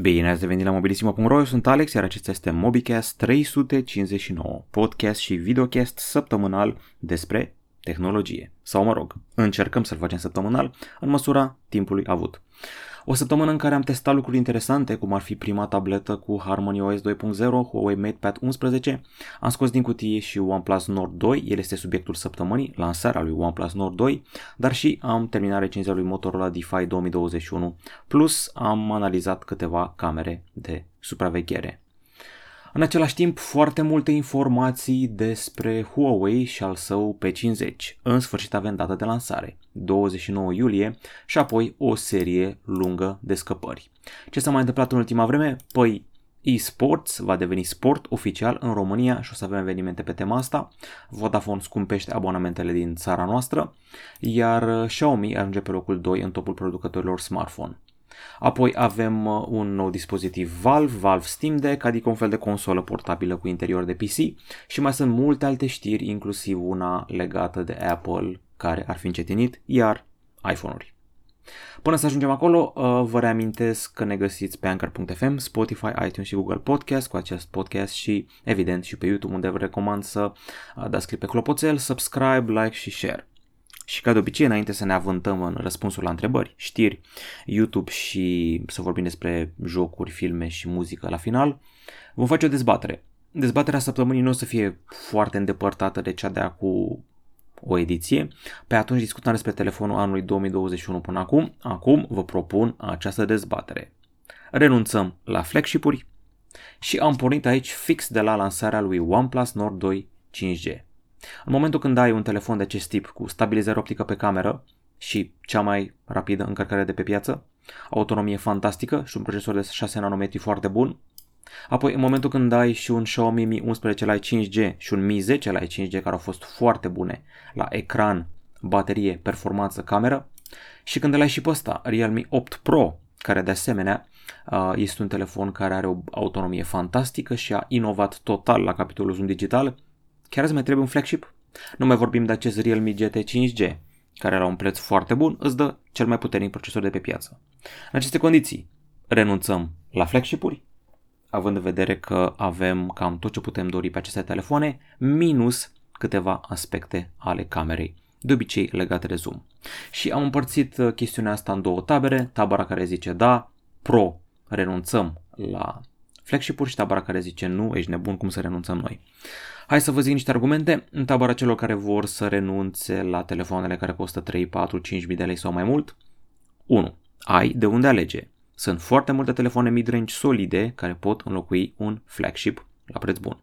Bine ați revenit la mobilisimo.ro, eu sunt Alex, iar acesta este MobiCast 359, podcast și videocast săptămânal despre tehnologie. Sau mă rog, încercăm să-l facem săptămânal în măsura timpului avut. O săptămână în care am testat lucruri interesante, cum ar fi prima tabletă cu Harmony OS 2.0, Huawei MatePad 11, am scos din cutie și OnePlus Nord 2, el este subiectul săptămânii, lansarea lui OnePlus Nord 2, dar și am terminat recenzia lui Motorola DeFi 2021, plus am analizat câteva camere de supraveghere. În același timp, foarte multe informații despre Huawei și al său P50. În sfârșit avem data de lansare, 29 iulie, și apoi o serie lungă de scăpări. Ce s-a mai întâmplat în ultima vreme? Păi, eSports va deveni sport oficial în România și o să avem evenimente pe tema asta. Vodafone scumpește abonamentele din țara noastră, iar Xiaomi ajunge pe locul 2 în topul producătorilor smartphone. Apoi avem uh, un nou dispozitiv Valve, Valve Steam Deck, adică un fel de consolă portabilă cu interior de PC și mai sunt multe alte știri, inclusiv una legată de Apple care ar fi încetinit, iar iPhone-uri. Până să ajungem acolo, uh, vă reamintesc că ne găsiți pe Anchor.fm, Spotify, iTunes și Google Podcast cu acest podcast și, evident, și pe YouTube, unde vă recomand să uh, dați click pe clopoțel, subscribe, like și share. Și ca de obicei, înainte să ne avântăm în răspunsul la întrebări, știri, YouTube și să vorbim despre jocuri, filme și muzică la final, vom face o dezbatere. Dezbaterea săptămânii nu o să fie foarte îndepărtată de cea de acum o ediție. Pe atunci discutam despre telefonul anului 2021 până acum. Acum vă propun această dezbatere. Renunțăm la flagship-uri și am pornit aici fix de la lansarea lui OnePlus Nord 2 5G. În momentul când ai un telefon de acest tip cu stabilizare optică pe cameră și cea mai rapidă încărcare de pe piață, autonomie fantastică și un procesor de 6 nanometri foarte bun, Apoi, în momentul când ai și un Xiaomi Mi 11 la 5G și un Mi 10 la 5G care au fost foarte bune la ecran, baterie, performanță, cameră, și când îl ai și pe ăsta, Realme 8 Pro, care de asemenea este un telefon care are o autonomie fantastică și a inovat total la capitolul zoom digital, Chiar îți mai trebuie un flagship? Nu mai vorbim de acest Realme GT 5G, care la un preț foarte bun îți dă cel mai puternic procesor de pe piață. În aceste condiții, renunțăm la flagship-uri, având în vedere că avem cam tot ce putem dori pe aceste telefoane, minus câteva aspecte ale camerei, de obicei legate de zoom. Și am împărțit uh, chestiunea asta în două tabere, tabăra care zice da, pro, renunțăm la flagship-uri și tabăra care zice nu, ești nebun, cum să renunțăm noi. Hai să vă zic niște argumente în tabăra celor care vor să renunțe la telefoanele care costă 3, 4, 5 mii de lei sau mai mult. 1. Ai de unde alege. Sunt foarte multe telefoane mid-range solide care pot înlocui un flagship la preț bun.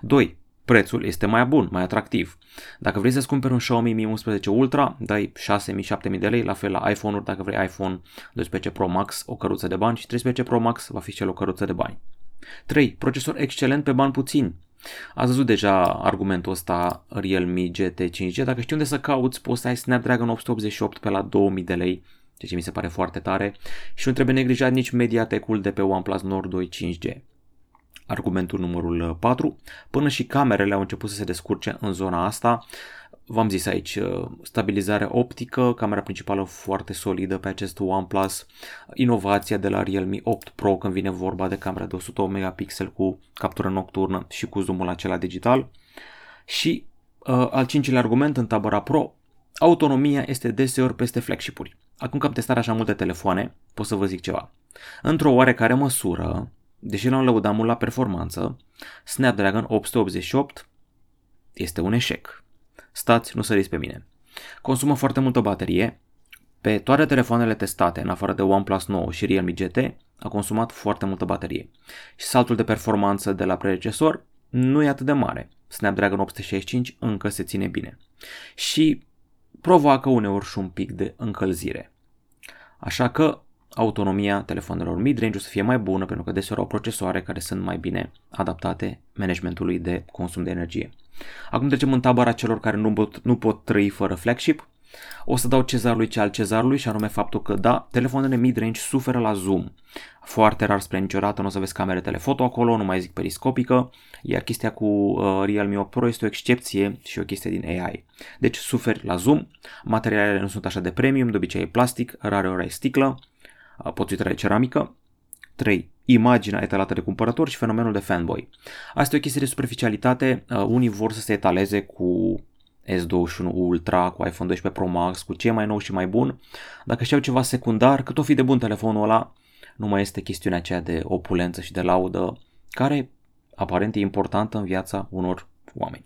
2. Prețul este mai bun, mai atractiv. Dacă vrei să-ți cumperi un Xiaomi Mi 11 Ultra, dai 6.000-7.000 de lei, la fel la iPhone-uri, dacă vrei iPhone 12 Pro Max, o căruță de bani și 13 Pro Max va fi cel o căruță de bani. 3. Procesor excelent pe bani puțini. Ați văzut deja argumentul ăsta Realme GT 5G. Dacă știi unde să cauți, poți să ai Snapdragon 888 pe la 2000 de lei, ceea ce mi se pare foarte tare, și nu trebuie neglijat nici Mediatek-ul de pe OnePlus Nord 2 5G. Argumentul numărul 4. Până și camerele au început să se descurce în zona asta, V-am zis aici, uh, stabilizare optică, camera principală foarte solidă pe acest OnePlus, inovația de la Realme 8 Pro când vine vorba de camera de 108 megapixel cu captură nocturnă și cu zoomul acela digital. Și uh, al cincilea argument în tabăra Pro, autonomia este deseori peste flagship-uri. Acum că am testat așa multe telefoane, pot să vă zic ceva. Într-o oarecare măsură, deși l-am lăudat mult la performanță, Snapdragon 888 este un eșec stați, nu săriți pe mine. Consumă foarte multă baterie. Pe toate telefoanele testate, în afară de OnePlus 9 și Realme GT, a consumat foarte multă baterie. Și saltul de performanță de la predecesor nu e atât de mare. Snapdragon 865 încă se ține bine. Și provoacă uneori și un pic de încălzire. Așa că autonomia telefonelor mid-range o să fie mai bună pentru că deseori au procesoare care sunt mai bine adaptate managementului de consum de energie. Acum trecem în tabăra celor care nu pot, nu pot trăi fără flagship. O să dau cezarului ce al cezarului și anume faptul că da, telefoanele mid-range suferă la zoom. Foarte rar spre niciodată nu o să vezi camere telefoto acolo, nu mai zic periscopică, iar chestia cu uh, Realme 8 Pro este o excepție și o chestie din AI. Deci suferi la zoom, materialele nu sunt așa de premium, de obicei e plastic, rare ori ai sticlă, uh, poți uita ceramică. 3. Imaginea etalată de cumpărător și fenomenul de fanboy. Asta e o chestie de superficialitate. Uh, unii vor să se etaleze cu S21 Ultra, cu iPhone 12 Pro Max, cu ce e mai nou și mai bun. Dacă știau ceva secundar, cât o fi de bun telefonul ăla, nu mai este chestiunea aceea de opulență și de laudă, care aparent e importantă în viața unor oameni.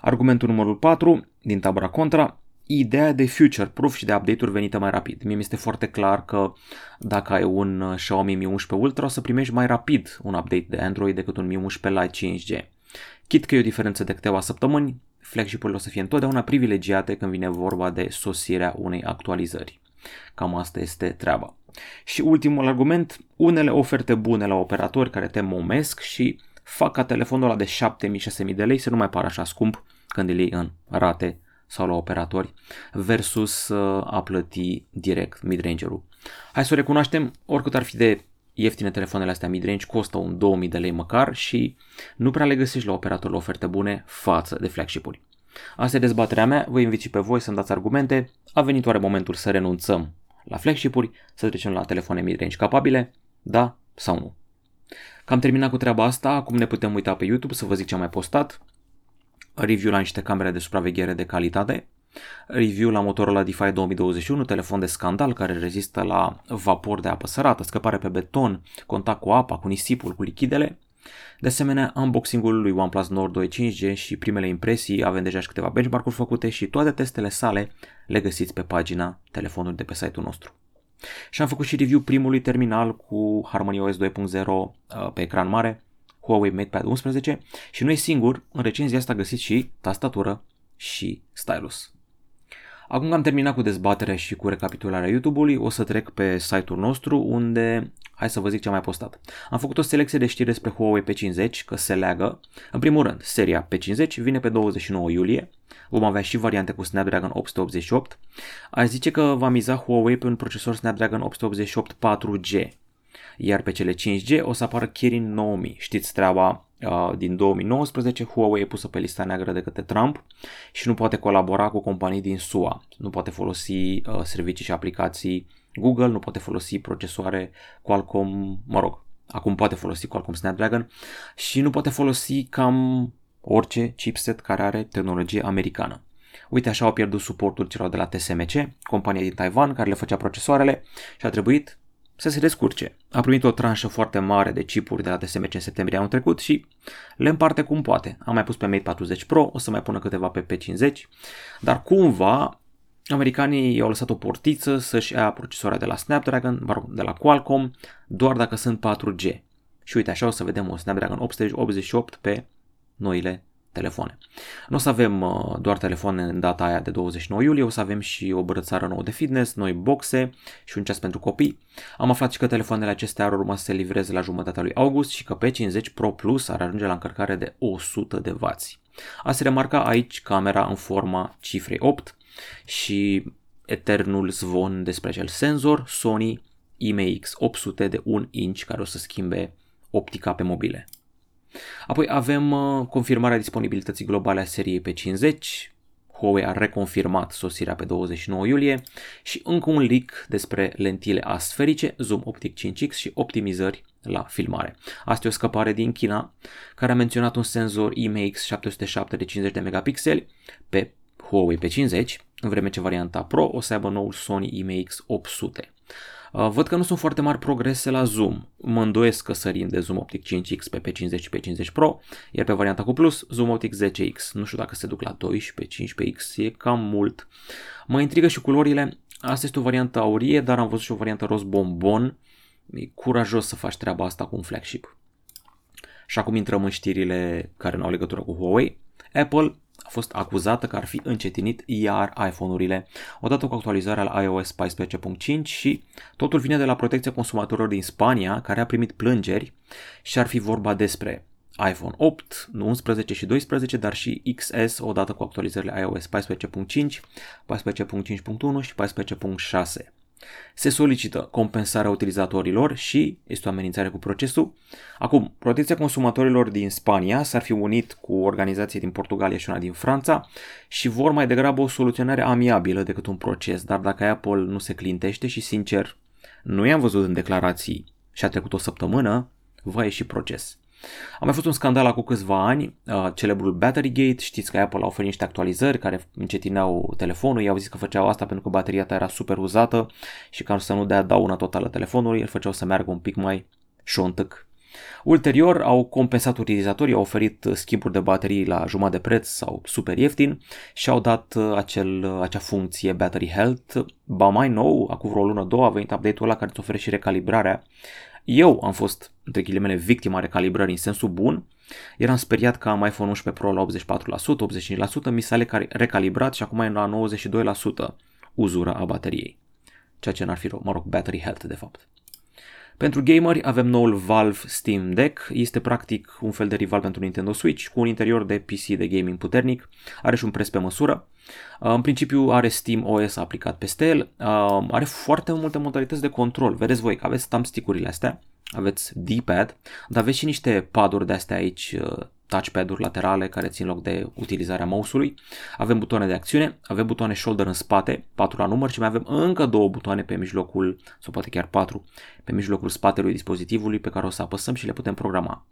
Argumentul numărul 4 din tabăra contra, ideea de future-proof și de update-uri venite mai rapid. Mie mi este foarte clar că dacă ai un Xiaomi Mi 11 Ultra o să primești mai rapid un update de Android decât un Mi 11 Lite 5G. Chit că e o diferență de câteva săptămâni, flagship-urile o să fie întotdeauna privilegiate când vine vorba de sosirea unei actualizări. Cam asta este treaba. Și ultimul argument, unele oferte bune la operatori care te momesc și fac ca telefonul ăla de 7000-6000 de lei să nu mai pară așa scump când îl iei în rate sau la operatori versus uh, a plăti direct midrange-ul. Hai să o recunoaștem, oricât ar fi de ieftine telefoanele astea midrange, costă un 2000 de lei măcar și nu prea le găsești la operator oferte bune față de flagship-uri. Asta e dezbaterea mea, vă invit și pe voi să-mi dați argumente. A venit oare momentul să renunțăm la flagship-uri, să trecem la telefoane midrange capabile? Da sau nu? Cam terminat cu treaba asta, acum ne putem uita pe YouTube să vă zic ce am mai postat. Review la niște camere de supraveghere de calitate, review la Motorola DeFi 2021, telefon de scandal care rezistă la vapor de apă sărată, scăpare pe beton, contact cu apa, cu nisipul, cu lichidele. De asemenea, unboxing-ul lui OnePlus Nord 2 5G și primele impresii, avem deja și câteva benchmark-uri făcute și toate testele sale le găsiți pe pagina telefonului de pe site-ul nostru. Și am făcut și review primului terminal cu HarmonyOS 2.0 uh, pe ecran mare, Huawei MatePad 11 și nu e singur, în recenzia asta găsiți și tastatură și stylus. Acum că am terminat cu dezbaterea și cu recapitularea YouTube-ului, o să trec pe site-ul nostru unde, hai să vă zic ce am mai postat. Am făcut o selecție de știri despre Huawei P50, că se leagă. În primul rând, seria P50 vine pe 29 iulie, vom avea și variante cu Snapdragon 888. Aș zice că va miza Huawei pe un procesor Snapdragon 888 4G, iar pe cele 5G o să apară Kirin 9000. Știți treaba uh, din 2019, Huawei e pusă pe lista neagră de către Trump și nu poate colabora cu companii din SUA. Nu poate folosi uh, servicii și aplicații Google, nu poate folosi procesoare Qualcomm, mă rog, acum poate folosi Qualcomm Snapdragon și nu poate folosi cam orice chipset care are tehnologie americană. Uite așa au pierdut suportul celor de la TSMC, compania din Taiwan care le făcea procesoarele și a trebuit să se descurce. A primit o tranșă foarte mare de chipuri de la TSMC în septembrie anul trecut și le împarte cum poate. Am mai pus pe Mate 40 Pro, o să mai pună câteva pe P50, dar cumva americanii i-au lăsat o portiță să-și ia procesoarea de la Snapdragon, mă rog, de la Qualcomm, doar dacă sunt 4G. Și uite, așa o să vedem o Snapdragon 888 pe noile telefoane. Nu o să avem uh, doar telefoane în data aia de 29 iulie, o să avem și o brățară nouă de fitness, noi boxe și un ceas pentru copii. Am aflat și că telefoanele acestea ar urma să se livreze la jumătatea lui august și că P50 Pro Plus ar ajunge la încărcare de 100 de W. A se remarca aici camera în forma cifrei 8 și eternul zvon despre acel senzor Sony IMX800 de 1 inch care o să schimbe optica pe mobile. Apoi avem uh, confirmarea disponibilității globale a seriei P50, Huawei a reconfirmat sosirea pe 29 iulie și încă un leak despre lentile asferice, zoom optic 5x și optimizări la filmare. Asta e o scăpare din China care a menționat un senzor IMX707 de 50 de megapixeli pe Huawei P50, în vreme ce varianta Pro o să aibă noul Sony IMX800. Uh, văd că nu sunt foarte mari progrese la zoom. Mă îndoiesc că sărim de zoom optic 5x pe P50 și P50 Pro, iar pe varianta cu plus, zoom optic 10x. Nu știu dacă se duc la 12, 15x, e cam mult. Mă intrigă și culorile. Asta este o variantă aurie, dar am văzut și o variantă roz bombon. E curajos să faci treaba asta cu un flagship. Și acum intrăm în știrile care nu au legătură cu Huawei. Apple a fost acuzată că ar fi încetinit iar iPhone-urile odată cu actualizarea la iOS 14.5 și totul vine de la protecția consumatorilor din Spania care a primit plângeri și ar fi vorba despre iPhone 8, 11 și 12, dar și XS odată cu actualizările iOS 14.5, 14.5.1 și 14.6. Se solicită compensarea utilizatorilor și este o amenințare cu procesul. Acum, protecția consumatorilor din Spania s-ar fi unit cu o organizație din Portugalia și una din Franța și vor mai degrabă o soluționare amiabilă decât un proces, dar dacă Apple nu se clintește și sincer, nu i-am văzut în declarații și a trecut o săptămână, va ieși proces. A mai fost un scandal acum câțiva ani, uh, celebrul Battery Gate, știți că Apple a oferit niște actualizări care încetineau telefonul, i-au zis că făceau asta pentru că bateria ta era super uzată și ca să nu dea dauna totală telefonului, îl făceau să meargă un pic mai șontăc. Ulterior au compensat utilizatorii, au oferit schimburi de baterii la jumătate de preț sau super ieftin și au dat uh, acel, uh, acea funcție Battery Health. Ba mai nou, acum vreo lună, două, a venit update-ul ăla care îți oferă și recalibrarea eu am fost, între ghilimele, victima recalibrării în sensul bun. Eram speriat că am iPhone 11 Pro la 84%, 85%, mi s-a recalibrat și acum e la 92% uzura a bateriei. Ceea ce n-ar fi rău, mă rog, battery health de fapt. Pentru gameri avem noul Valve Steam Deck, este practic un fel de rival pentru Nintendo Switch, cu un interior de PC de gaming puternic, are și un preț pe măsură. Uh, în principiu are Steam OS aplicat peste el, uh, are foarte multe modalități de control, vedeți voi că aveți thumbstick-urile astea, aveți D-pad, dar aveți și niște paduri de astea aici uh, touchpad-uri laterale care țin loc de utilizarea mouse-ului. Avem butoane de acțiune, avem butoane shoulder în spate, 4 la număr și mai avem încă două butoane pe mijlocul, sau poate chiar 4, pe mijlocul spatelui dispozitivului pe care o să apăsăm și le putem programa.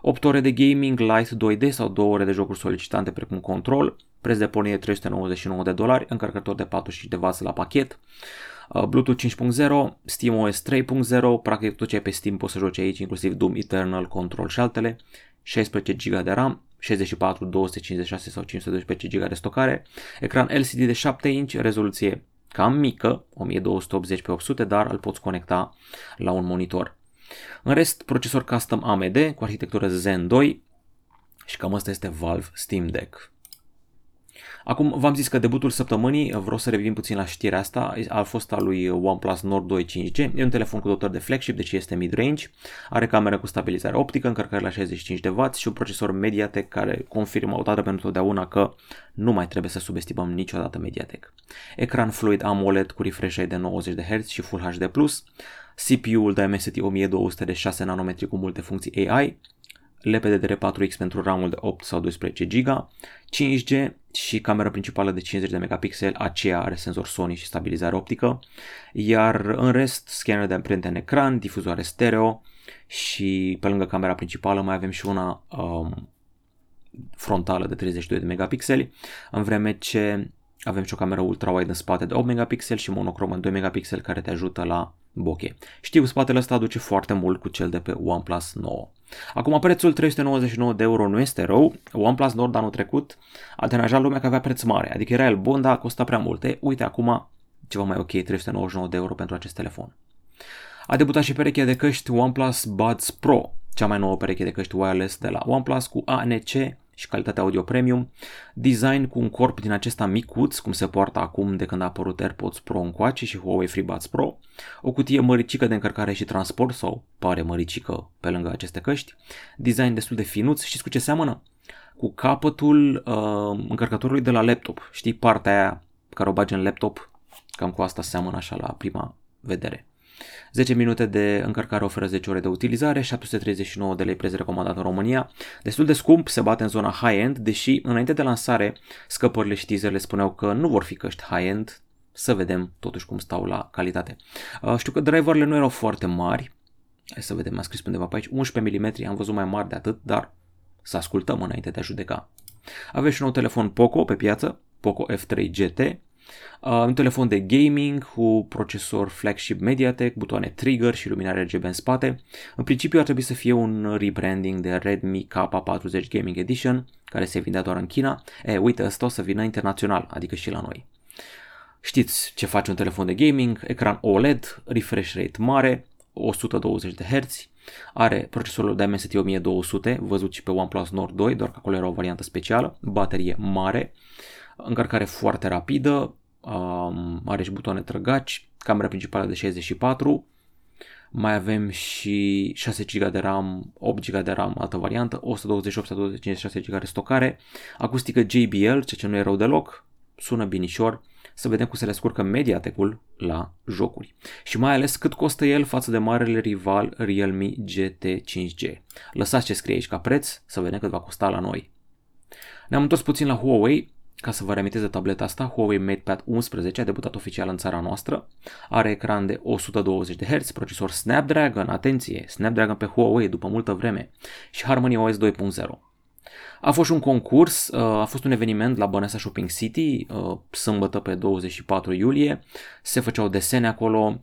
8 ore de gaming light 2D sau 2 ore de jocuri solicitante precum control, preț de pornire 399 de dolari, încărcător de 45 de W la pachet, uh, Bluetooth 5.0, SteamOS 3.0, practic tot ce e pe Steam poți să joci aici, inclusiv Doom Eternal, Control și altele, 16 GB de RAM, 64, 256 sau 512 GB de stocare, ecran LCD de 7 inch, rezoluție cam mică, 1280 pe 800, dar îl poți conecta la un monitor. În rest, procesor custom AMD cu arhitectură Zen 2 și cam asta este Valve Steam Deck. Acum v-am zis că debutul săptămânii, vreau să revin puțin la știrea asta, a fost al lui OnePlus Nord 2 5G. E un telefon cu dotări de flagship, deci este mid-range, are cameră cu stabilizare optică, încărcare la 65 de W și un procesor Mediatek care confirmă o dată pentru totdeauna că nu mai trebuie să subestimăm niciodată Mediatek. Ecran fluid AMOLED cu refresh rate de 90 de Hz și Full HD+, CPU-ul Dimensity 1200 de 6 nanometri cu multe funcții AI, LPDDR4X pentru RAM-ul de 8 sau 12 GB, 5G și camera principală de 50 de megapixeli, aceea are senzor Sony și stabilizare optică, iar în rest scanner de amprente în ecran, difuzoare stereo și pe lângă camera principală mai avem și una um, frontală de 32 de megapixeli, în vreme ce avem și o cameră ultra-wide în spate de 8 megapixeli și monocrom în 2 megapixeli care te ajută la bokeh. Știu, spatele ăsta aduce foarte mult cu cel de pe OnePlus 9. Acum prețul 399 de euro nu este rău. OnePlus Nord anul trecut a deranjat lumea că avea preț mare, adică era el bun, dar costa prea multe. Uite acum ceva mai ok, 399 de euro pentru acest telefon. A debutat și perechea de căști OnePlus Buds Pro, cea mai nouă pereche de căști wireless de la OnePlus cu ANC și calitatea audio premium, design cu un corp din acesta micuț, cum se poartă acum de când a apărut AirPods Pro încoace și Huawei FreeBuds Pro, o cutie măricică de încărcare și transport sau pare măricică pe lângă aceste căști, design destul de finuț, știți cu ce seamănă? Cu capătul uh, încărcătorului de la laptop, știi partea aia care o bagi în laptop, cam cu asta seamănă așa la prima vedere. 10 minute de încărcare oferă 10 ore de utilizare, 739 de lei preț recomandat în România. Destul de scump, se bate în zona high-end, deși înainte de lansare scăpările și teaserele spuneau că nu vor fi căști high-end, să vedem totuși cum stau la calitate. Uh, știu că driverele nu erau foarte mari, hai să vedem, a scris undeva pe aici, 11 mm, am văzut mai mari de atât, dar să ascultăm înainte de a judeca. Aveți și un nou telefon Poco pe piață, Poco F3 GT, Uh, un telefon de gaming cu procesor flagship MediaTek, butoane trigger și luminare RGB în spate. În principiu ar trebui să fie un rebranding de Redmi K40 Gaming Edition, care se vindea doar în China. E, uite, ăsta o să vină internațional, adică și la noi. Știți ce face un telefon de gaming, ecran OLED, refresh rate mare, 120 de Hz, are procesorul Dimensity 1200, văzut și pe OnePlus Nord 2, doar că acolo era o variantă specială, baterie mare, încărcare foarte rapidă, um, are și butoane trăgaci, camera principală de 64, mai avem și 6 GB de RAM, 8 GB de RAM, altă variantă, 128 sau 256 GB de stocare, acustică JBL, ceea ce nu e rău deloc, sună binișor, să vedem cum se descurcă Mediatek-ul la jocuri. Și mai ales cât costă el față de marele rival Realme GT 5G. Lăsați ce scrie aici ca preț, să vedem cât va costa la noi. Ne-am întors puțin la Huawei, ca să vă reamintesc de tableta asta, Huawei MatePad 11 a debutat oficial în țara noastră, are ecran de 120 de Hz, procesor Snapdragon, atenție, Snapdragon pe Huawei după multă vreme și Harmony OS 2.0. A fost un concurs, uh, a fost un eveniment la Băneasa Shopping City, uh, sâmbătă pe 24 iulie, se făceau desene acolo,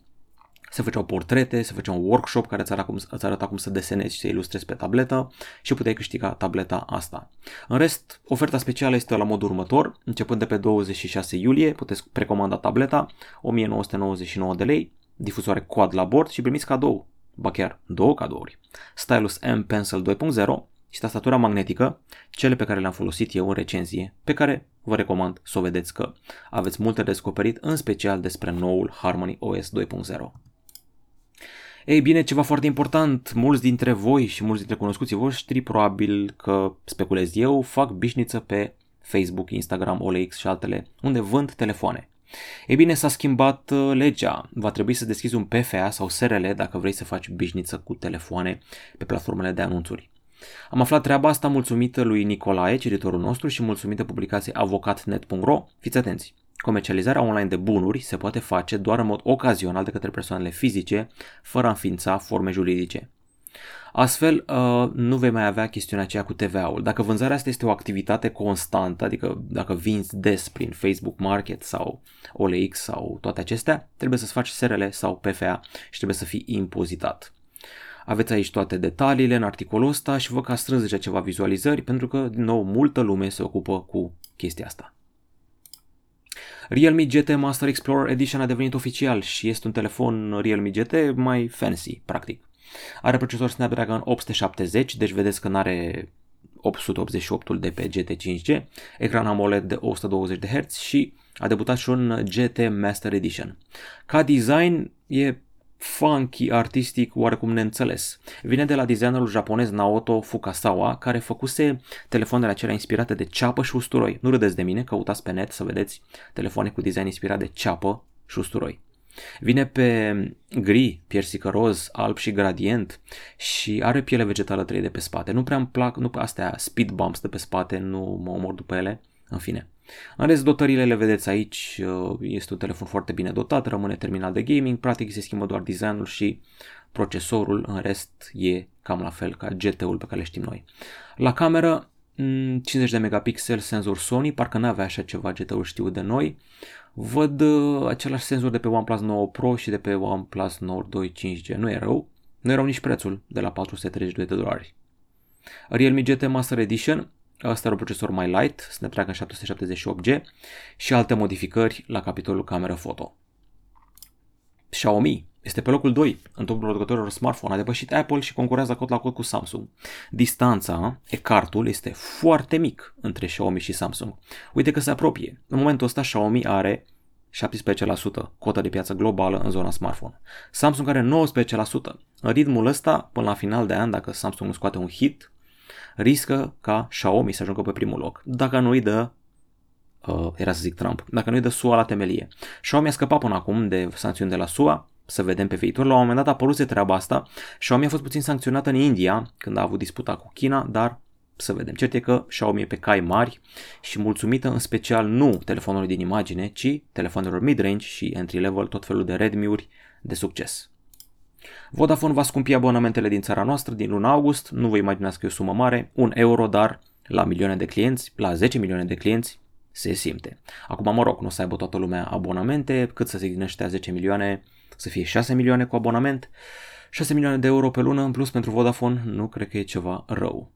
se făceau portrete, se făcea un workshop care îți arăta, cum, îți arăta cum să desenezi și să ilustrezi pe tabletă și puteai câștiga tableta asta. În rest, oferta specială este la modul următor, începând de pe 26 iulie, puteți precomanda tableta, 1999 de lei, difuzoare quad la bord și primiți cadou, ba chiar două cadouri. Stylus M Pencil 2.0 și tastatura magnetică, cele pe care le-am folosit eu în recenzie, pe care vă recomand să o vedeți că aveți multe de descoperit, în special despre noul Harmony OS 2.0. Ei bine, ceva foarte important, mulți dintre voi și mulți dintre cunoscuții voștri, probabil că speculez eu, fac bișniță pe Facebook, Instagram, OLX și altele, unde vând telefoane. Ei bine, s-a schimbat uh, legea. Va trebui să deschizi un PFA sau SRL dacă vrei să faci bișniță cu telefoane pe platformele de anunțuri. Am aflat treaba asta mulțumită lui Nicolae, cititorul nostru, și mulțumită publicației avocatnet.ro. Fiți atenți! Comercializarea online de bunuri se poate face doar în mod ocazional de către persoanele fizice, fără a înființa forme juridice. Astfel, uh, nu vei mai avea chestiunea aceea cu TVA-ul. Dacă vânzarea asta este o activitate constantă, adică dacă vinzi des prin Facebook Market sau OLX sau toate acestea, trebuie să-ți faci SRL sau PFA și trebuie să fii impozitat. Aveți aici toate detaliile în articolul ăsta și vă că a strâns deja ceva vizualizări pentru că, din nou, multă lume se ocupă cu chestia asta. Realme GT Master Explorer Edition a devenit oficial și este un telefon Realme GT mai fancy, practic. Are procesor Snapdragon 870, deci vedeți că nu are 888-ul de pe GT 5G, ecran AMOLED de 120 de Hz și a debutat și un GT Master Edition. Ca design e funky, artistic, oarecum neînțeles. Vine de la designerul japonez Naoto Fukasawa, care făcuse telefoanele acelea inspirate de ceapă și usturoi. Nu râdeți de mine, căutați pe net să vedeți telefoane cu design inspirat de ceapă și usturoi. Vine pe gri, piersică roz, alb și gradient și are piele vegetală 3D pe spate. Nu prea îmi plac, nu astea speed bumps de pe spate, nu mă omor după ele, în fine. În rest, dotările le vedeți aici, uh, este un telefon foarte bine dotat, rămâne terminal de gaming, practic se schimbă doar designul și procesorul, în rest e cam la fel ca GT-ul pe care le știm noi. La cameră, 50 mm, de megapixel senzor Sony, parcă n-avea așa ceva GT-ul știu de noi. Văd uh, același senzor de pe OnePlus 9 Pro și de pe OnePlus Nord 2 5G, nu e rău. Nu erau nici prețul de la 432 de dolari. Realme GT Master Edition Asta are un procesor mai light, Snapdragon 778G și alte modificări la capitolul cameră foto. Xiaomi este pe locul 2 în topul producătorilor smartphone, a depășit Apple și concurează cot la cot cu Samsung. Distanța, ecartul, este foarte mic între Xiaomi și Samsung. Uite că se apropie. În momentul ăsta Xiaomi are 17% cotă de piață globală în zona smartphone. Samsung are 19%. În ritmul ăsta, până la final de an, dacă Samsung scoate un hit, riscă ca Xiaomi să ajungă pe primul loc, dacă nu îi dă uh, era să zic Trump, dacă nu îi dă SUA la temelie. Xiaomi a scăpat până acum de sancțiuni de la SUA, să vedem pe viitor. La un moment dat a apărut treaba asta. Xiaomi a fost puțin sancționată în India când a avut disputa cu China, dar să vedem. Cert e că Xiaomi e pe cai mari și mulțumită în special nu telefonului din imagine, ci telefonelor mid-range și entry-level, tot felul de Redmi-uri de succes. Vodafone va scumpi abonamentele din țara noastră din luna august, nu vă imaginați că e o sumă mare, un euro, dar la milioane de clienți, la 10 milioane de clienți, se simte. Acum, mă rog, nu o să aibă toată lumea abonamente, cât să se din ăștia 10 milioane, să fie 6 milioane cu abonament, 6 milioane de euro pe lună în plus pentru Vodafone, nu cred că e ceva rău.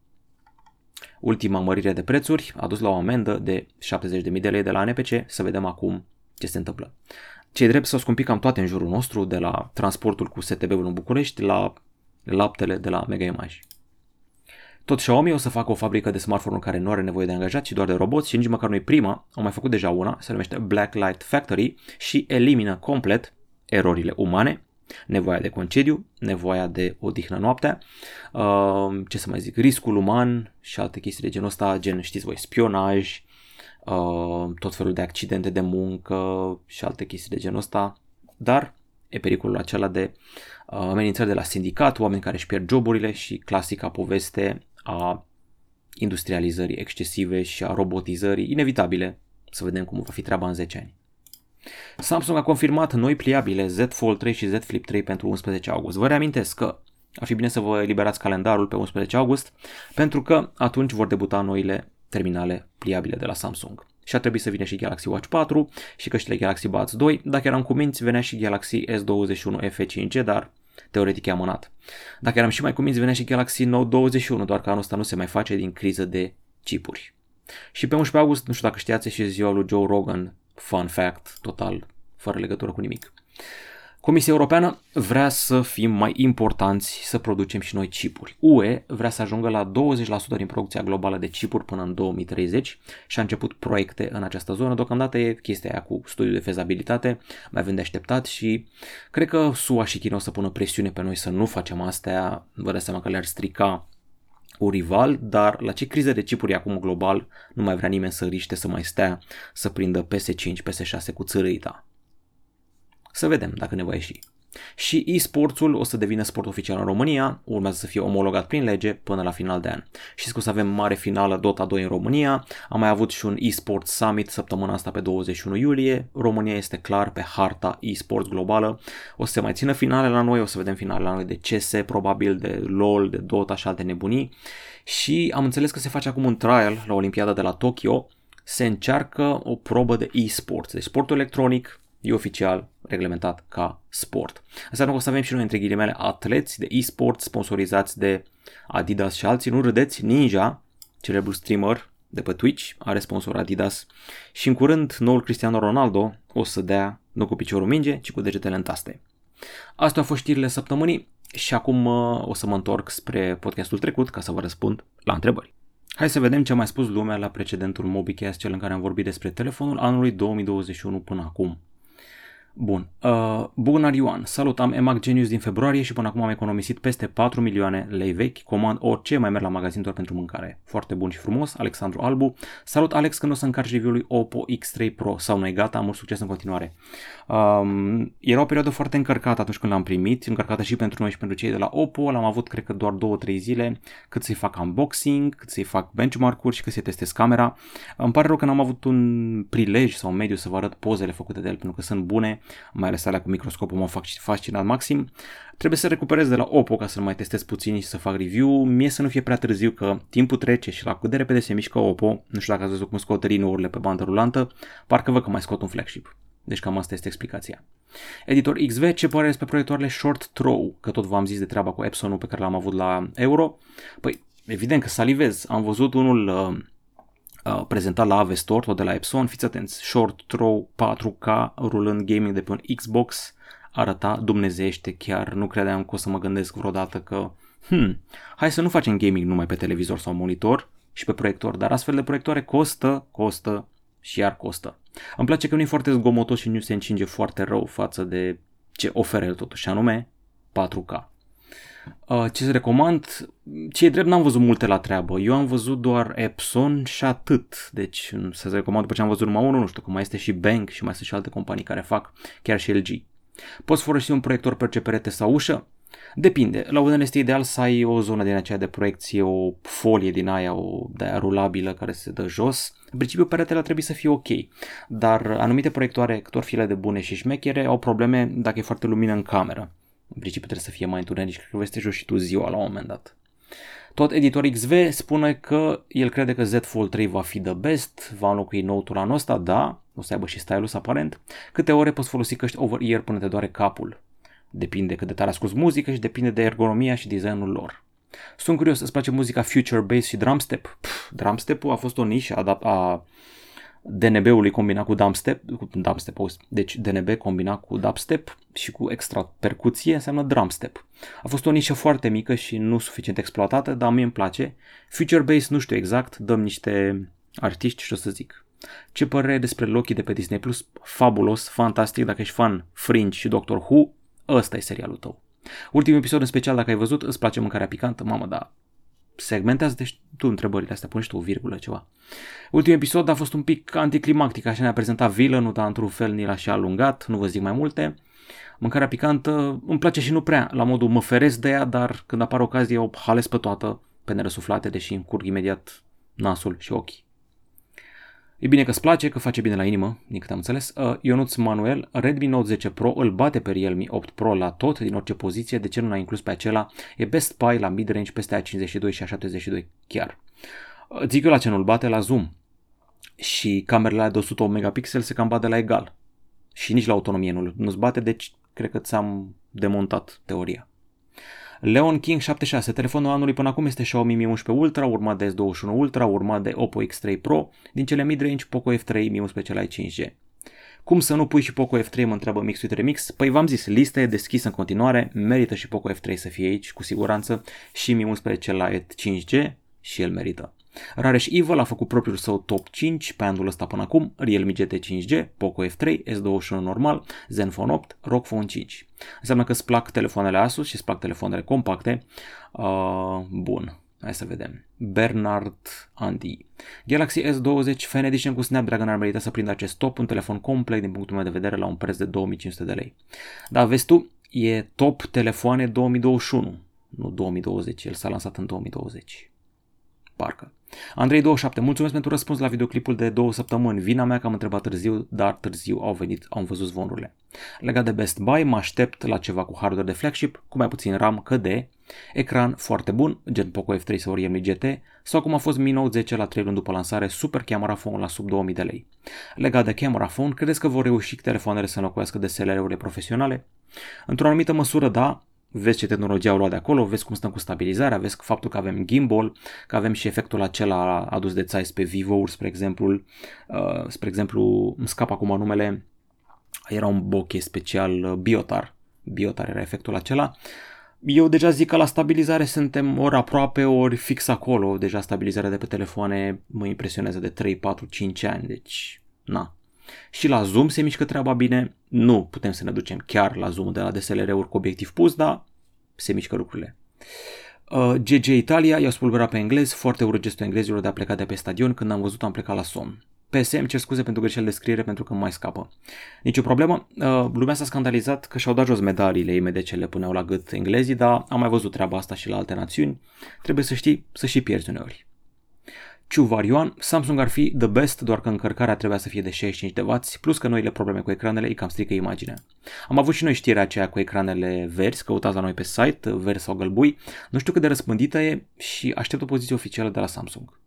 Ultima mărire de prețuri a dus la o amendă de 70.000 de lei de la NPC, să vedem acum ce se întâmplă. Cei drept s-au scumpit cam toate în jurul nostru, de la transportul cu STB-ul în București la laptele de la Mega Image. Tot Xiaomi o să facă o fabrică de smartphone-uri care nu are nevoie de angajat, ci doar de roboți și nici măcar nu e prima, au mai făcut deja una, se numește Blacklight Factory și elimină complet erorile umane, nevoia de concediu, nevoia de odihnă noaptea, uh, ce să mai zic, riscul uman și alte chestii de genul ăsta, gen știți voi, spionaj, Uh, tot felul de accidente de muncă și alte chestii de genul ăsta, dar e pericolul acela de uh, amenințări de la sindicat, oameni care își pierd joburile și clasica poveste a industrializării excesive și a robotizării inevitabile Să vedem cum va fi treaba în 10 ani. Samsung a confirmat noi pliabile Z Fold 3 și Z Flip 3 pentru 11 august. Vă reamintesc că ar fi bine să vă eliberați calendarul pe 11 august, pentru că atunci vor debuta noile terminale pliabile de la Samsung. Și ar trebui să vină și Galaxy Watch 4 și căștile Galaxy Buds 2. Dacă eram cu minți, venea și Galaxy S21 FE5G, dar teoretic e amânat. Dacă eram și mai cuminți, venea și Galaxy Note 21, doar că anul ăsta nu se mai face din criză de chipuri. Și pe 11 august, nu știu dacă știați, și ziua lui Joe Rogan, fun fact, total, fără legătură cu nimic. Comisia Europeană vrea să fim mai importanți, să producem și noi chipuri. UE vrea să ajungă la 20% din producția globală de chipuri până în 2030 și a început proiecte în această zonă. Deocamdată e chestia aia cu studiul de fezabilitate, mai avem de așteptat și cred că SUA și China o să pună presiune pe noi să nu facem astea. Vă dați seama că le-ar strica un rival, dar la ce criză de chipuri acum global nu mai vrea nimeni să riște să mai stea să prindă PS5, PS6 cu țărâita. Să vedem dacă ne va ieși. Și e-sportsul o să devină sport oficial în România, urmează să fie omologat prin lege până la final de an. Și că o să avem mare finală Dota 2 în România, am mai avut și un e-sport summit săptămâna asta pe 21 iulie, România este clar pe harta e-sports globală, o să se mai țină finale la noi, o să vedem finale la noi de CS, probabil de LOL, de Dota și alte nebunii. Și am înțeles că se face acum un trial la Olimpiada de la Tokyo, se încearcă o probă de e-sports, deci sportul electronic, e oficial reglementat ca sport. Înseamnă că o să avem și noi, între ghilimele, atleți de e-sport sponsorizați de Adidas și alții. Nu râdeți, Ninja, celebrul streamer de pe Twitch, are sponsor Adidas și în curând noul Cristiano Ronaldo o să dea nu cu piciorul minge, ci cu degetele în taste. Astea au fost știrile săptămânii și acum uh, o să mă întorc spre podcastul trecut ca să vă răspund la întrebări. Hai să vedem ce a mai spus lumea la precedentul MobiCast, cel în care am vorbit despre telefonul anului 2021 până acum. Bun. Uh, Bugnar Ioan. Salut, am EMAG Genius din februarie și până acum am economisit peste 4 milioane lei vechi. Comand orice, mai merg la magazin doar pentru mâncare. Foarte bun și frumos. Alexandru Albu. Salut, Alex, când o să încarci review-ul Oppo X3 Pro sau nu e gata? Mult succes în continuare. Um, era o perioadă foarte încărcată atunci când l-am primit, încărcată și pentru noi și pentru cei de la Oppo. L-am avut, cred că, doar 2-3 zile, cât să-i fac unboxing, cât să-i fac benchmark-uri și cât să-i testez camera. Îmi pare rău că n-am avut un prilej sau un mediu să vă arăt pozele făcute de el, pentru că sunt bune mai ales alea cu microscopul mă fac fascinat maxim. Trebuie să recuperez de la Oppo ca să mai testez puțin și să fac review. Mie să nu fie prea târziu că timpul trece și la cât de repede se mișcă Oppo, nu știu dacă ați văzut cum scot rinourile pe bandă rulantă, parcă văd că mai scot un flagship. Deci cam asta este explicația. Editor XV, ce părere despre proiectoarele Short Throw? Că tot v-am zis de treaba cu Epson pe care l-am avut la Euro. Păi, evident că salivez. Am văzut unul uh, uh, prezentat la Avestor, tot de la Epson, fiți atenți, Short Throw 4K rulând gaming de pe un Xbox, arăta dumnezește, chiar nu credeam că o să mă gândesc vreodată că, hmm, hai să nu facem gaming numai pe televizor sau monitor și pe proiector, dar astfel de proiectoare costă, costă și iar costă. Îmi place că nu e foarte zgomotos și nu se încinge foarte rău față de ce oferă el totuși, anume 4K. Uh, ce să recomand? Ce e drept, n-am văzut multe la treabă. Eu am văzut doar Epson și atât. Deci să se recomand după ce am văzut numai unul, nu știu, că mai este și Bank și mai sunt și alte companii care fac, chiar și LG. Poți folosi un proiector pe perete sau ușă? Depinde. La unele este ideal să ai o zonă din aceea de proiecție, o folie din aia, o de aia rulabilă care se dă jos. În principiu peretele trebuie să fie ok, dar anumite proiectoare, cât ori file de bune și șmechere, au probleme dacă e foarte lumină în cameră. În principiu trebuie să fie mai întuneric, cred că vei să și tu ziua la un moment dat. Tot editor XV spune că el crede că Z Fold 3 va fi the best, va înlocui Note-ul anul ăsta, da, o să aibă și stylus aparent. Câte ore poți folosi căști over-ear până te doare capul? Depinde cât de tare asculti muzică și depinde de ergonomia și designul lor. Sunt curios, îți place muzica future bass și drumstep? Pff, drumstep-ul a fost o nișă a, a DNB-ului combinat cu dubstep, cu dubstep, deci DNB combinat cu dubstep și cu extra percuție înseamnă drumstep. A fost o nișă foarte mică și nu suficient exploatată, dar mie îmi place. Future Bass nu știu exact, dăm niște artiști și o să zic. Ce părere despre Loki de pe Disney Plus? Fabulos, fantastic, dacă ești fan Fringe și Doctor Who, ăsta e serialul tău. Ultimul episod în special, dacă ai văzut, îți place mâncarea picantă, mamă, da, segmentează deci tu întrebările astea, pune și tu o virgulă ceva. Ultimul episod a fost un pic anticlimactic, așa ne-a prezentat villain dar într-un fel ni l-a și alungat, nu vă zic mai multe. Mâncarea picantă îmi place și nu prea, la modul mă feresc de ea, dar când apar ocazie o hales pe toată, pe nerăsuflate, deși îmi curg imediat nasul și ochii. E bine că îți place, că face bine la inimă, din câte am înțeles. Uh, Ionuț Manuel, Redmi Note 10 Pro îl bate pe Realme 8 Pro la tot, din orice poziție, de ce nu l-a inclus pe acela? E best buy la mid-range peste A52 și A72 chiar. Uh, zic eu la ce nu-l bate, la zoom. Și camerele de 108 megapixel se cam bate la egal. Și nici la autonomie nu, nu-ți bate, deci cred că ți-am demontat teoria. Leon King 76, telefonul anului până acum este Xiaomi Mi 11 Ultra, urmat de S21 Ultra, urmat de Oppo X3 Pro, din cele mid-range Poco F3 Mi 11 Lite 5G. Cum să nu pui și Poco F3, mă întreabă Mix with Remix? Păi v-am zis, lista e deschisă în continuare, merită și Poco F3 să fie aici, cu siguranță, și Mi 11 Lite 5G și el merită. Raresh Evil a făcut propriul său top 5 pe anul ăsta până acum, Realme GT 5G, Poco F3, S21 normal, Zenfone 8, ROG Phone 5. Înseamnă că îți plac telefoanele Asus și îți plac telefoanele compacte. Uh, bun, hai să vedem. Bernard Andy. Galaxy S20 Fan Edition cu Snapdragon ar merita să prindă acest top, un telefon complet din punctul meu de vedere la un preț de 2500 de lei. Da, vezi tu, e top telefoane 2021, nu 2020, el s-a lansat în 2020. Parcă. Andrei 27, mulțumesc pentru răspuns la videoclipul de două săptămâni. Vina mea că am întrebat târziu, dar târziu au venit, au văzut zvonurile. Legat de Best Buy, mă aștept la ceva cu hardware de flagship, cu mai puțin RAM, căde, ecran foarte bun, gen Poco F3 sau Realme GT, sau cum a fost Mi Note 10 la 3 luni după lansare, super camera phone la sub 2000 de lei. Legat de camera phone, credeți că vor reuși telefoanele să înlocuiască DSLR-urile profesionale? Într-o anumită măsură, da, vezi ce tehnologie au luat de acolo, vezi cum stăm cu stabilizarea, vezi faptul că avem gimbal, că avem și efectul acela adus de Zeiss pe Vivo, spre exemplu, uh, spre exemplu, îmi scap acum numele, era un bokeh special uh, Biotar, Biotar era efectul acela, eu deja zic că la stabilizare suntem ori aproape, ori fix acolo, deja stabilizarea de pe telefoane mă impresionează de 3, 4, 5 ani, deci na, și la zoom se mișcă treaba bine. Nu putem să ne ducem chiar la zoom de la DSLR-uri cu obiectiv pus, dar se mișcă lucrurile. Uh, GG Italia, i-au spulberat pe englez, foarte urât gestul englezilor de a pleca de pe stadion, când am văzut am plecat la somn. PSM, cer scuze pentru greșeli de scriere pentru că mai scapă. Nici o problemă, uh, lumea s-a scandalizat că și-au dat jos medaliile imediat ce le puneau la gât englezii, dar am mai văzut treaba asta și la alte națiuni. Trebuie să știi să și pierzi uneori. Ciuvar Ioan, Samsung ar fi the best, doar că încărcarea trebuia să fie de 65 de W, plus că noile probleme cu ecranele îi cam strică imaginea. Am avut și noi știrea aceea cu ecranele verzi, căutați la noi pe site, verzi sau gălbui, nu știu cât de răspândită e și aștept o poziție oficială de la Samsung.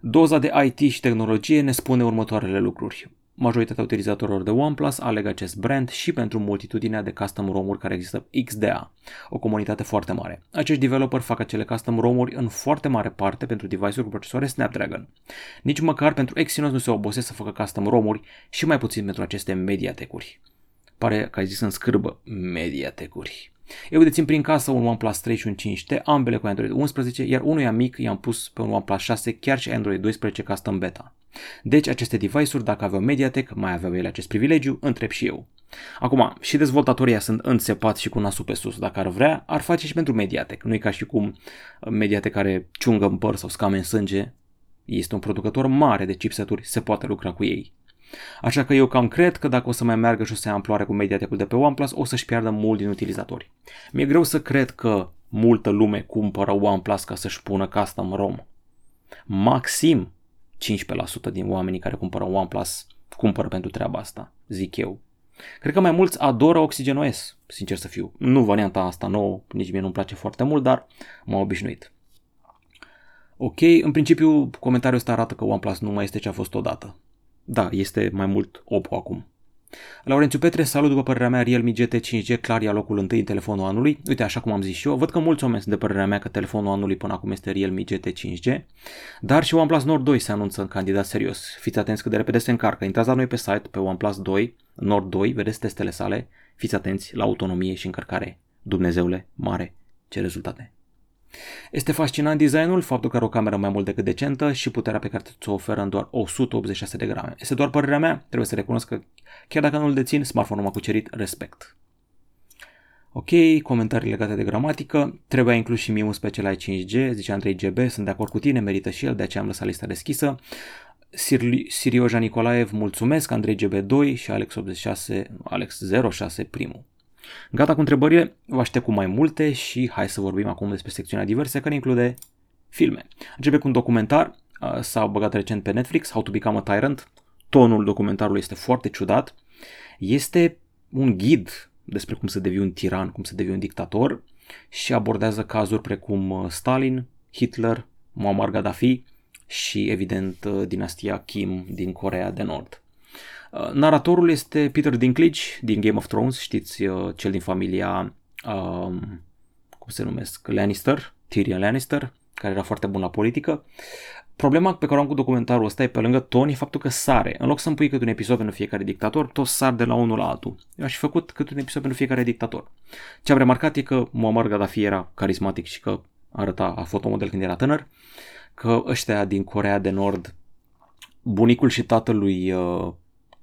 Doza de IT și tehnologie ne spune următoarele lucruri. Majoritatea utilizatorilor de OnePlus aleg acest brand și pentru multitudinea de custom ROM-uri care există XDA, o comunitate foarte mare. Acești developer fac acele custom ROM-uri în foarte mare parte pentru device-uri cu procesoare Snapdragon. Nici măcar pentru Exynos nu se obosesc să facă custom ROM-uri și mai puțin pentru aceste mediatecuri. Pare că ai zis în scârbă mediatecuri. Eu dețin prin casă un OnePlus 3 și un 5T, ambele cu Android 11, iar unuia mic i-am pus pe un OnePlus 6 chiar și Android 12 custom beta. Deci aceste device-uri, dacă aveau Mediatek, mai aveau ele acest privilegiu, întreb și eu. Acum, și dezvoltatorii sunt înțepați și cu nasul pe sus. Dacă ar vrea, ar face și pentru Mediatek. Nu e ca și cum Mediatek care ciungă în păr sau scame în sânge. Este un producător mare de chipseturi, se poate lucra cu ei. Așa că eu cam cred că dacă o să mai meargă și o să ia amploare cu Mediatek-ul de pe OnePlus, o să-și piardă mult din utilizatori. Mi-e greu să cred că multă lume cumpără OnePlus ca să-și pună custom ROM. Maxim 15% din oamenii care cumpără OnePlus cumpără pentru treaba asta, zic eu. Cred că mai mulți adoră OxygenOS, sincer să fiu. Nu varianta asta nouă, nici mie nu-mi place foarte mult, dar m-am obișnuit. Ok, în principiu comentariul ăsta arată că OnePlus nu mai este ce a fost odată. Da, este mai mult Oppo acum. Laurențiu Petre, salut după părerea mea, Realme GT 5G clar ia locul întâi în telefonul anului. Uite, așa cum am zis și eu, văd că mulți oameni sunt de părerea mea că telefonul anului până acum este Realme GT 5G, dar și OnePlus Nord 2 se anunță în candidat serios. Fiți atenți cât de repede se încarcă. Intrați la noi pe site, pe OnePlus 2, Nord 2, vedeți testele sale, fiți atenți la autonomie și încărcare. Dumnezeule, mare, ce rezultate! Este fascinant designul, faptul că are o cameră mai mult decât decentă și puterea pe care ți-o oferă în doar 186 de grame. Este doar părerea mea, trebuie să recunosc că chiar dacă nu-l dețin, smartphone-ul m-a cucerit respect. Ok, comentarii legate de gramatică. Trebuia inclus și Mi special la 5G, zicea 3GB, sunt de acord cu tine, merită și el, de aceea am lăsat lista deschisă. Sirioja Nicolaev, mulțumesc, Andrei GB2 și Alex86, Alex06 primul. Gata cu întrebările, vă aștept cu mai multe și hai să vorbim acum despre secțiunea diverse care include filme. Începe cu un documentar, uh, s-a băgat recent pe Netflix, How to Become a Tyrant. Tonul documentarului este foarte ciudat. Este un ghid despre cum să devii un tiran, cum să devii un dictator și abordează cazuri precum uh, Stalin, Hitler, Muammar Gaddafi și, evident, uh, dinastia Kim din Corea de Nord. Uh, naratorul este Peter Dinklage din Game of Thrones, știți, cel din familia, um, cum se numesc, Lannister, Tyrion Lannister, care era foarte bun la politică. Problema pe care o am cu documentarul ăsta e pe lângă ton e faptul că sare. În loc să îmi pui câte un episod pentru fiecare dictator, tot sar de la unul la altul. Eu aș fi făcut câte un episod pentru fiecare dictator. Ce am remarcat e că Muammar Gaddafi era carismatic și că arăta a fotomodel când era tânăr, că ăștia din Corea de Nord, bunicul și tatălui uh,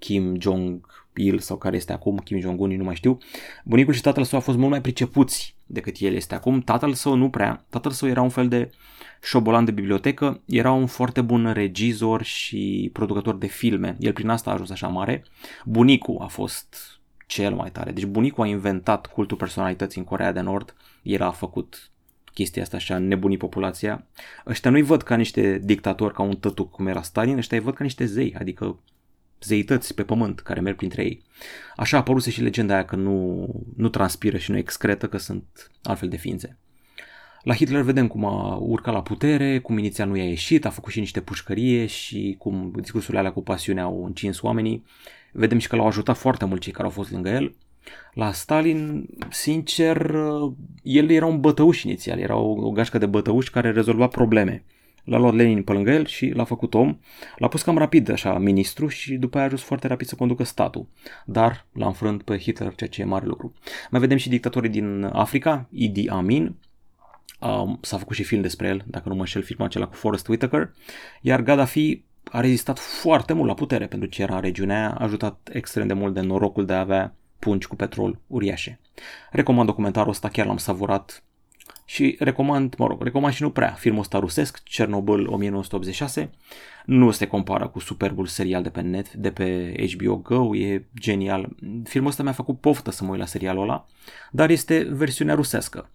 Kim Jong-il sau care este acum, Kim Jong-un, nu mai știu, bunicul și tatăl său au fost mult mai pricepuți decât el este acum. Tatăl său nu prea, tatăl său era un fel de șobolan de bibliotecă, era un foarte bun regizor și producător de filme. El prin asta a ajuns așa mare. Bunicul a fost cel mai tare. Deci bunicul a inventat cultul personalității în Corea de Nord. El a făcut chestia asta așa, nebunii populația. Ăștia nu-i văd ca niște dictatori, ca un tătuc cum era Stalin, ăștia îi văd ca niște zei, adică zeități pe pământ care merg printre ei. Așa a apărut și legenda aia că nu, nu transpiră și nu excretă, că sunt altfel de ființe. La Hitler vedem cum a urcat la putere, cum inițial nu i-a ieșit, a făcut și niște pușcărie și cum discursurile alea cu pasiune au încins oamenii. Vedem și că l-au ajutat foarte mult cei care au fost lângă el. La Stalin, sincer, el era un bătăuș inițial, era o, o gașcă de bătăuși care rezolva probleme. L-a luat Lenin pe lângă el și l-a făcut om. L-a pus cam rapid așa ministru și după aia a ajuns foarte rapid să conducă statul. Dar l-a înfrânt pe Hitler, ceea ce e mare lucru. Mai vedem și dictatorii din Africa, Idi Amin, Um, s-a făcut și film despre el, dacă nu mă înșel, filmul acela cu Forrest Whitaker. Iar Gaddafi a rezistat foarte mult la putere pentru ce era în regiunea aia, a ajutat extrem de mult de norocul de a avea pungi cu petrol uriașe. Recomand documentarul ăsta, chiar l-am savurat și recomand, mă rog, recomand și nu prea filmul ăsta rusesc, Chernobyl 1986. Nu se compară cu superbul serial de pe net, de pe HBO Go, e genial. Filmul ăsta mi-a făcut poftă să mă uit la serialul ăla, dar este versiunea rusescă.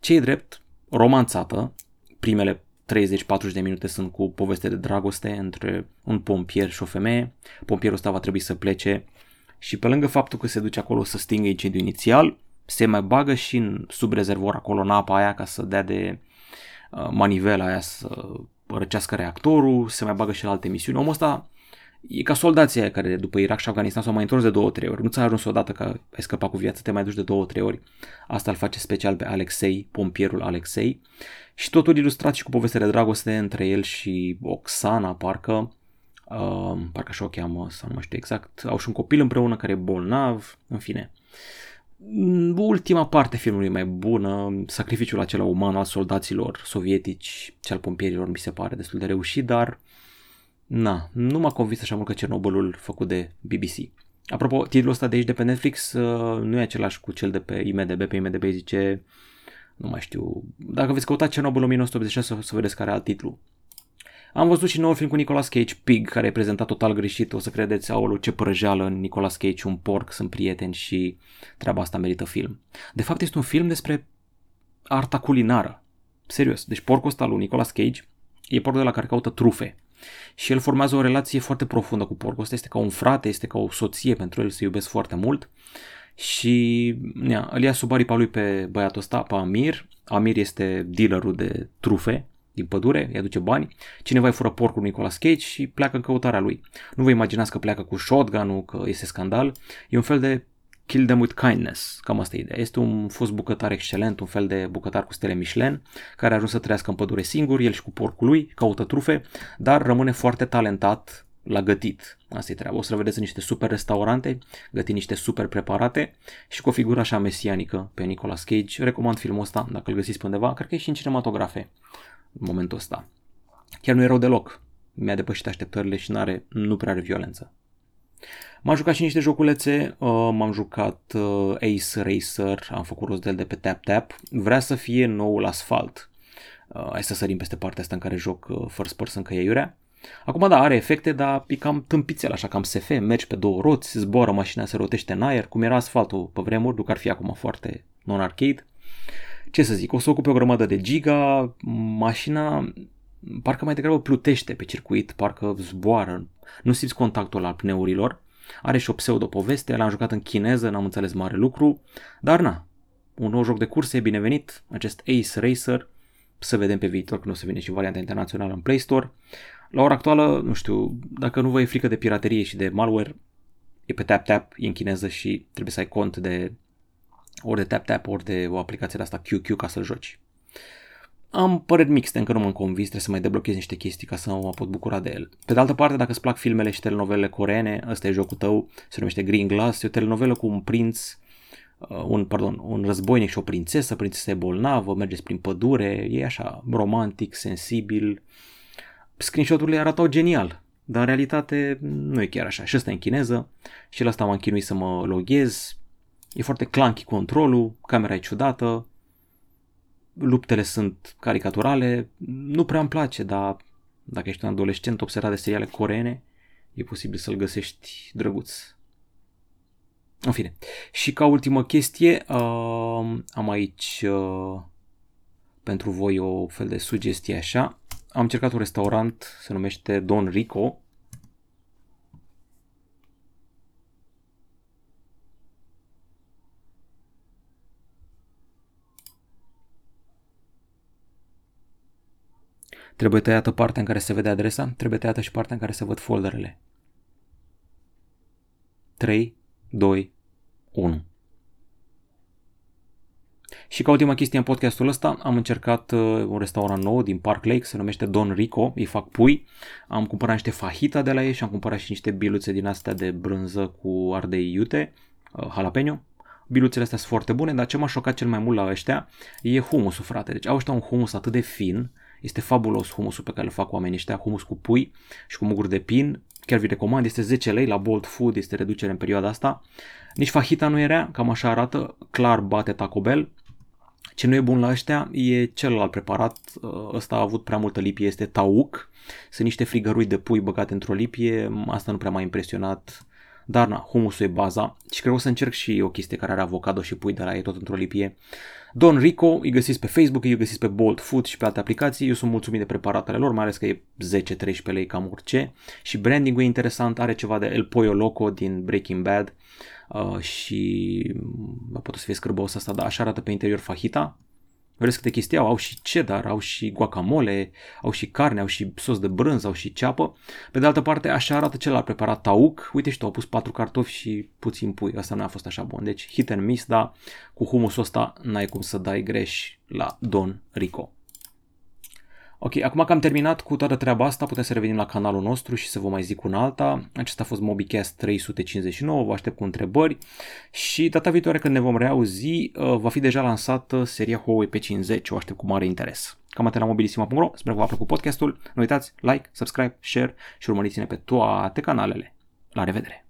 Ce drept, romanțată, primele 30-40 de minute sunt cu poveste de dragoste între un pompier și o femeie. Pompierul ăsta va trebui să plece și pe lângă faptul că se duce acolo să stingă incendiul inițial, se mai bagă și în sub rezervor acolo în apa aia ca să dea de uh, manivela aia să răcească reactorul, se mai bagă și la alte misiuni. Omul ăsta e ca soldații aia care după Irak și Afganistan s-au mai întors de două, trei ori. Nu ți-a ajuns odată că ai scăpat cu viața, te mai duci de două, trei ori. Asta îl face special pe Alexei, pompierul Alexei. Și totul ilustrat și cu povestea de dragoste între el și Oxana, parcă. Uh, parcă așa o cheamă, să nu mai știu exact. Au și un copil împreună care e bolnav, în fine. Ultima parte filmului mai bună, sacrificiul acela uman al soldaților sovietici, cel pompierilor mi se pare destul de reușit, dar Na, nu m-a convins așa mult că Cernobylul făcut de BBC. Apropo, titlul ăsta de aici de pe Netflix uh, nu e același cu cel de pe IMDB. Pe IMDB zice, nu mai știu, dacă veți căuta Chernobyl 1986 să, să vedeți care are alt titlu. Am văzut și noul film cu Nicolas Cage, Pig, care e prezentat total greșit. O să credeți, aolo, ce prăjeală în Nicolas Cage, un porc, sunt prieteni și treaba asta merită film. De fapt, este un film despre arta culinară. Serios. Deci porcul ăsta lui Nicolas Cage e porcul de la care caută trufe și el formează o relație foarte profundă cu porcul ăsta, este ca un frate, este ca o soție pentru el, se iubesc foarte mult și ia, îl ia sub aripa lui pe băiatul ăsta, pe Amir. Amir este dealerul de trufe din pădure, îi aduce bani, cineva îi fură porcul Nicolas Cage și pleacă în căutarea lui. Nu vă imaginați că pleacă cu shotgun-ul, că este scandal, e un fel de Kill them with kindness, cam asta e ideea. Este un fost bucătar excelent, un fel de bucătar cu stele Michelin, care a ajuns să trăiască în pădure singur, el și cu porcul lui, caută trufe, dar rămâne foarte talentat la gătit. Asta e treaba. O să vedeți în niște super restaurante, găti niște super preparate și cu o figură așa mesianică pe Nicolas Cage. Recomand filmul ăsta, dacă îl găsiți pe undeva. Cred că e și în cinematografe în momentul ăsta. Chiar nu e rău deloc. Mi-a depășit așteptările și n-are, nu prea are violență. M-am jucat și niște joculețe, uh, m-am jucat uh, Ace Racer, am făcut rost de el de pe Tap Tap. Vrea să fie noul asfalt. Uh, hai să sărim peste partea asta în care joc uh, first person că e iurea. Acum da, are efecte, dar e cam tâmpițel, așa cam SF, mergi pe două roți, zboară mașina, se rotește în aer, cum era asfaltul pe vremuri, duc ar fi acum foarte non-arcade. Ce să zic, o să ocupe o grămadă de giga, mașina parcă mai degrabă plutește pe circuit, parcă zboară, nu simți contactul al pneurilor, are și o pseudo-poveste, l-am jucat în chineză, n-am înțeles mare lucru, dar na, un nou joc de curse e binevenit, acest Ace Racer, să vedem pe viitor când o să vină și varianta internațională în Play Store. La ora actuală, nu știu, dacă nu vă e frică de piraterie și de malware, e pe tap-tap, e în chineză și trebuie să ai cont de ori de tap-tap, ori de o aplicație de asta QQ ca să-l joci. Am păreri mixte, încă nu m-am convins, trebuie să mai deblochez niște chestii ca să mă pot bucura de el. Pe de altă parte, dacă îți plac filmele și telenovelele coreene, ăsta e jocul tău, se numește Green Glass, e o telenovelă cu un prinț, uh, un, pardon, un războinic și o prințesă, prințesa e bolnavă, mergeți prin pădure, e așa romantic, sensibil. Screenshot-urile arătau genial, dar în realitate nu e chiar așa. Și ăsta e în chineză și la asta m-am chinuit să mă loghez. E foarte clunky controlul, camera e ciudată, luptele sunt caricaturale, nu prea îmi place, dar dacă ești un adolescent observat de seriale coreene, e posibil să-l găsești drăguț. În fine. Și ca ultimă chestie, uh, am aici uh, pentru voi o fel de sugestie așa. Am încercat un restaurant, se numește Don Rico, Trebuie tăiată partea în care se vede adresa, trebuie tăiată și partea în care se văd folderele. 3, 2, 1. Și ca ultima chestie în podcastul ăsta, am încercat uh, un restaurant nou din Park Lake, se numește Don Rico, îi fac pui. Am cumpărat niște fajita de la ei și am cumpărat și niște biluțe din astea de brânză cu ardei iute, uh, jalapeno. Biluțele astea sunt foarte bune, dar ce m-a șocat cel mai mult la ăștia e humusul, frate. Deci au ăștia un humus atât de fin, este fabulos humusul pe care îl fac oamenii ăștia, humus cu pui și cu muguri de pin. Chiar vi recomand, este 10 lei la Bolt Food, este reducere în perioada asta. Nici fajita nu era, cam așa arată, clar bate Taco Bell. Ce nu e bun la ăștia e celălalt preparat, ăsta a avut prea multă lipie, este tauc. Sunt niște frigărui de pui băgate într-o lipie, asta nu prea m-a impresionat. Dar na, humusul e baza și cred că o să încerc și o chestie care are avocado și pui de la ei tot într-o lipie. Don Rico, îi găsiți pe Facebook, îi găsiți pe Bolt Food și pe alte aplicații. Eu sunt mulțumit de preparatele lor, mai ales că e 10-13 lei cam orice. Și brandingul e interesant, are ceva de El Pollo Loco din Breaking Bad uh, și poate să fie scârbos asta, dar așa arată pe interior fajita. Vedeți câte chestii au, au și cheddar, au și guacamole, au și carne, au și sos de brânză, au și ceapă. Pe de altă parte, așa arată celălalt preparat tauc. Uite și tu, au pus patru cartofi și puțin pui. Asta nu a fost așa bun. Deci hit and miss, dar cu humusul ăsta n-ai cum să dai greș la Don Rico. Ok, acum că am terminat cu toată treaba asta, putem să revenim la canalul nostru și să vă mai zic un alta. Acesta a fost MobiCast 359, vă aștept cu întrebări și data viitoare când ne vom reauzi uh, va fi deja lansată seria Huawei P50, o aștept cu mare interes. Cam atât la mobilisima.ro, sper că v-a plăcut podcastul. Nu uitați, like, subscribe, share și urmăriți-ne pe toate canalele. La revedere!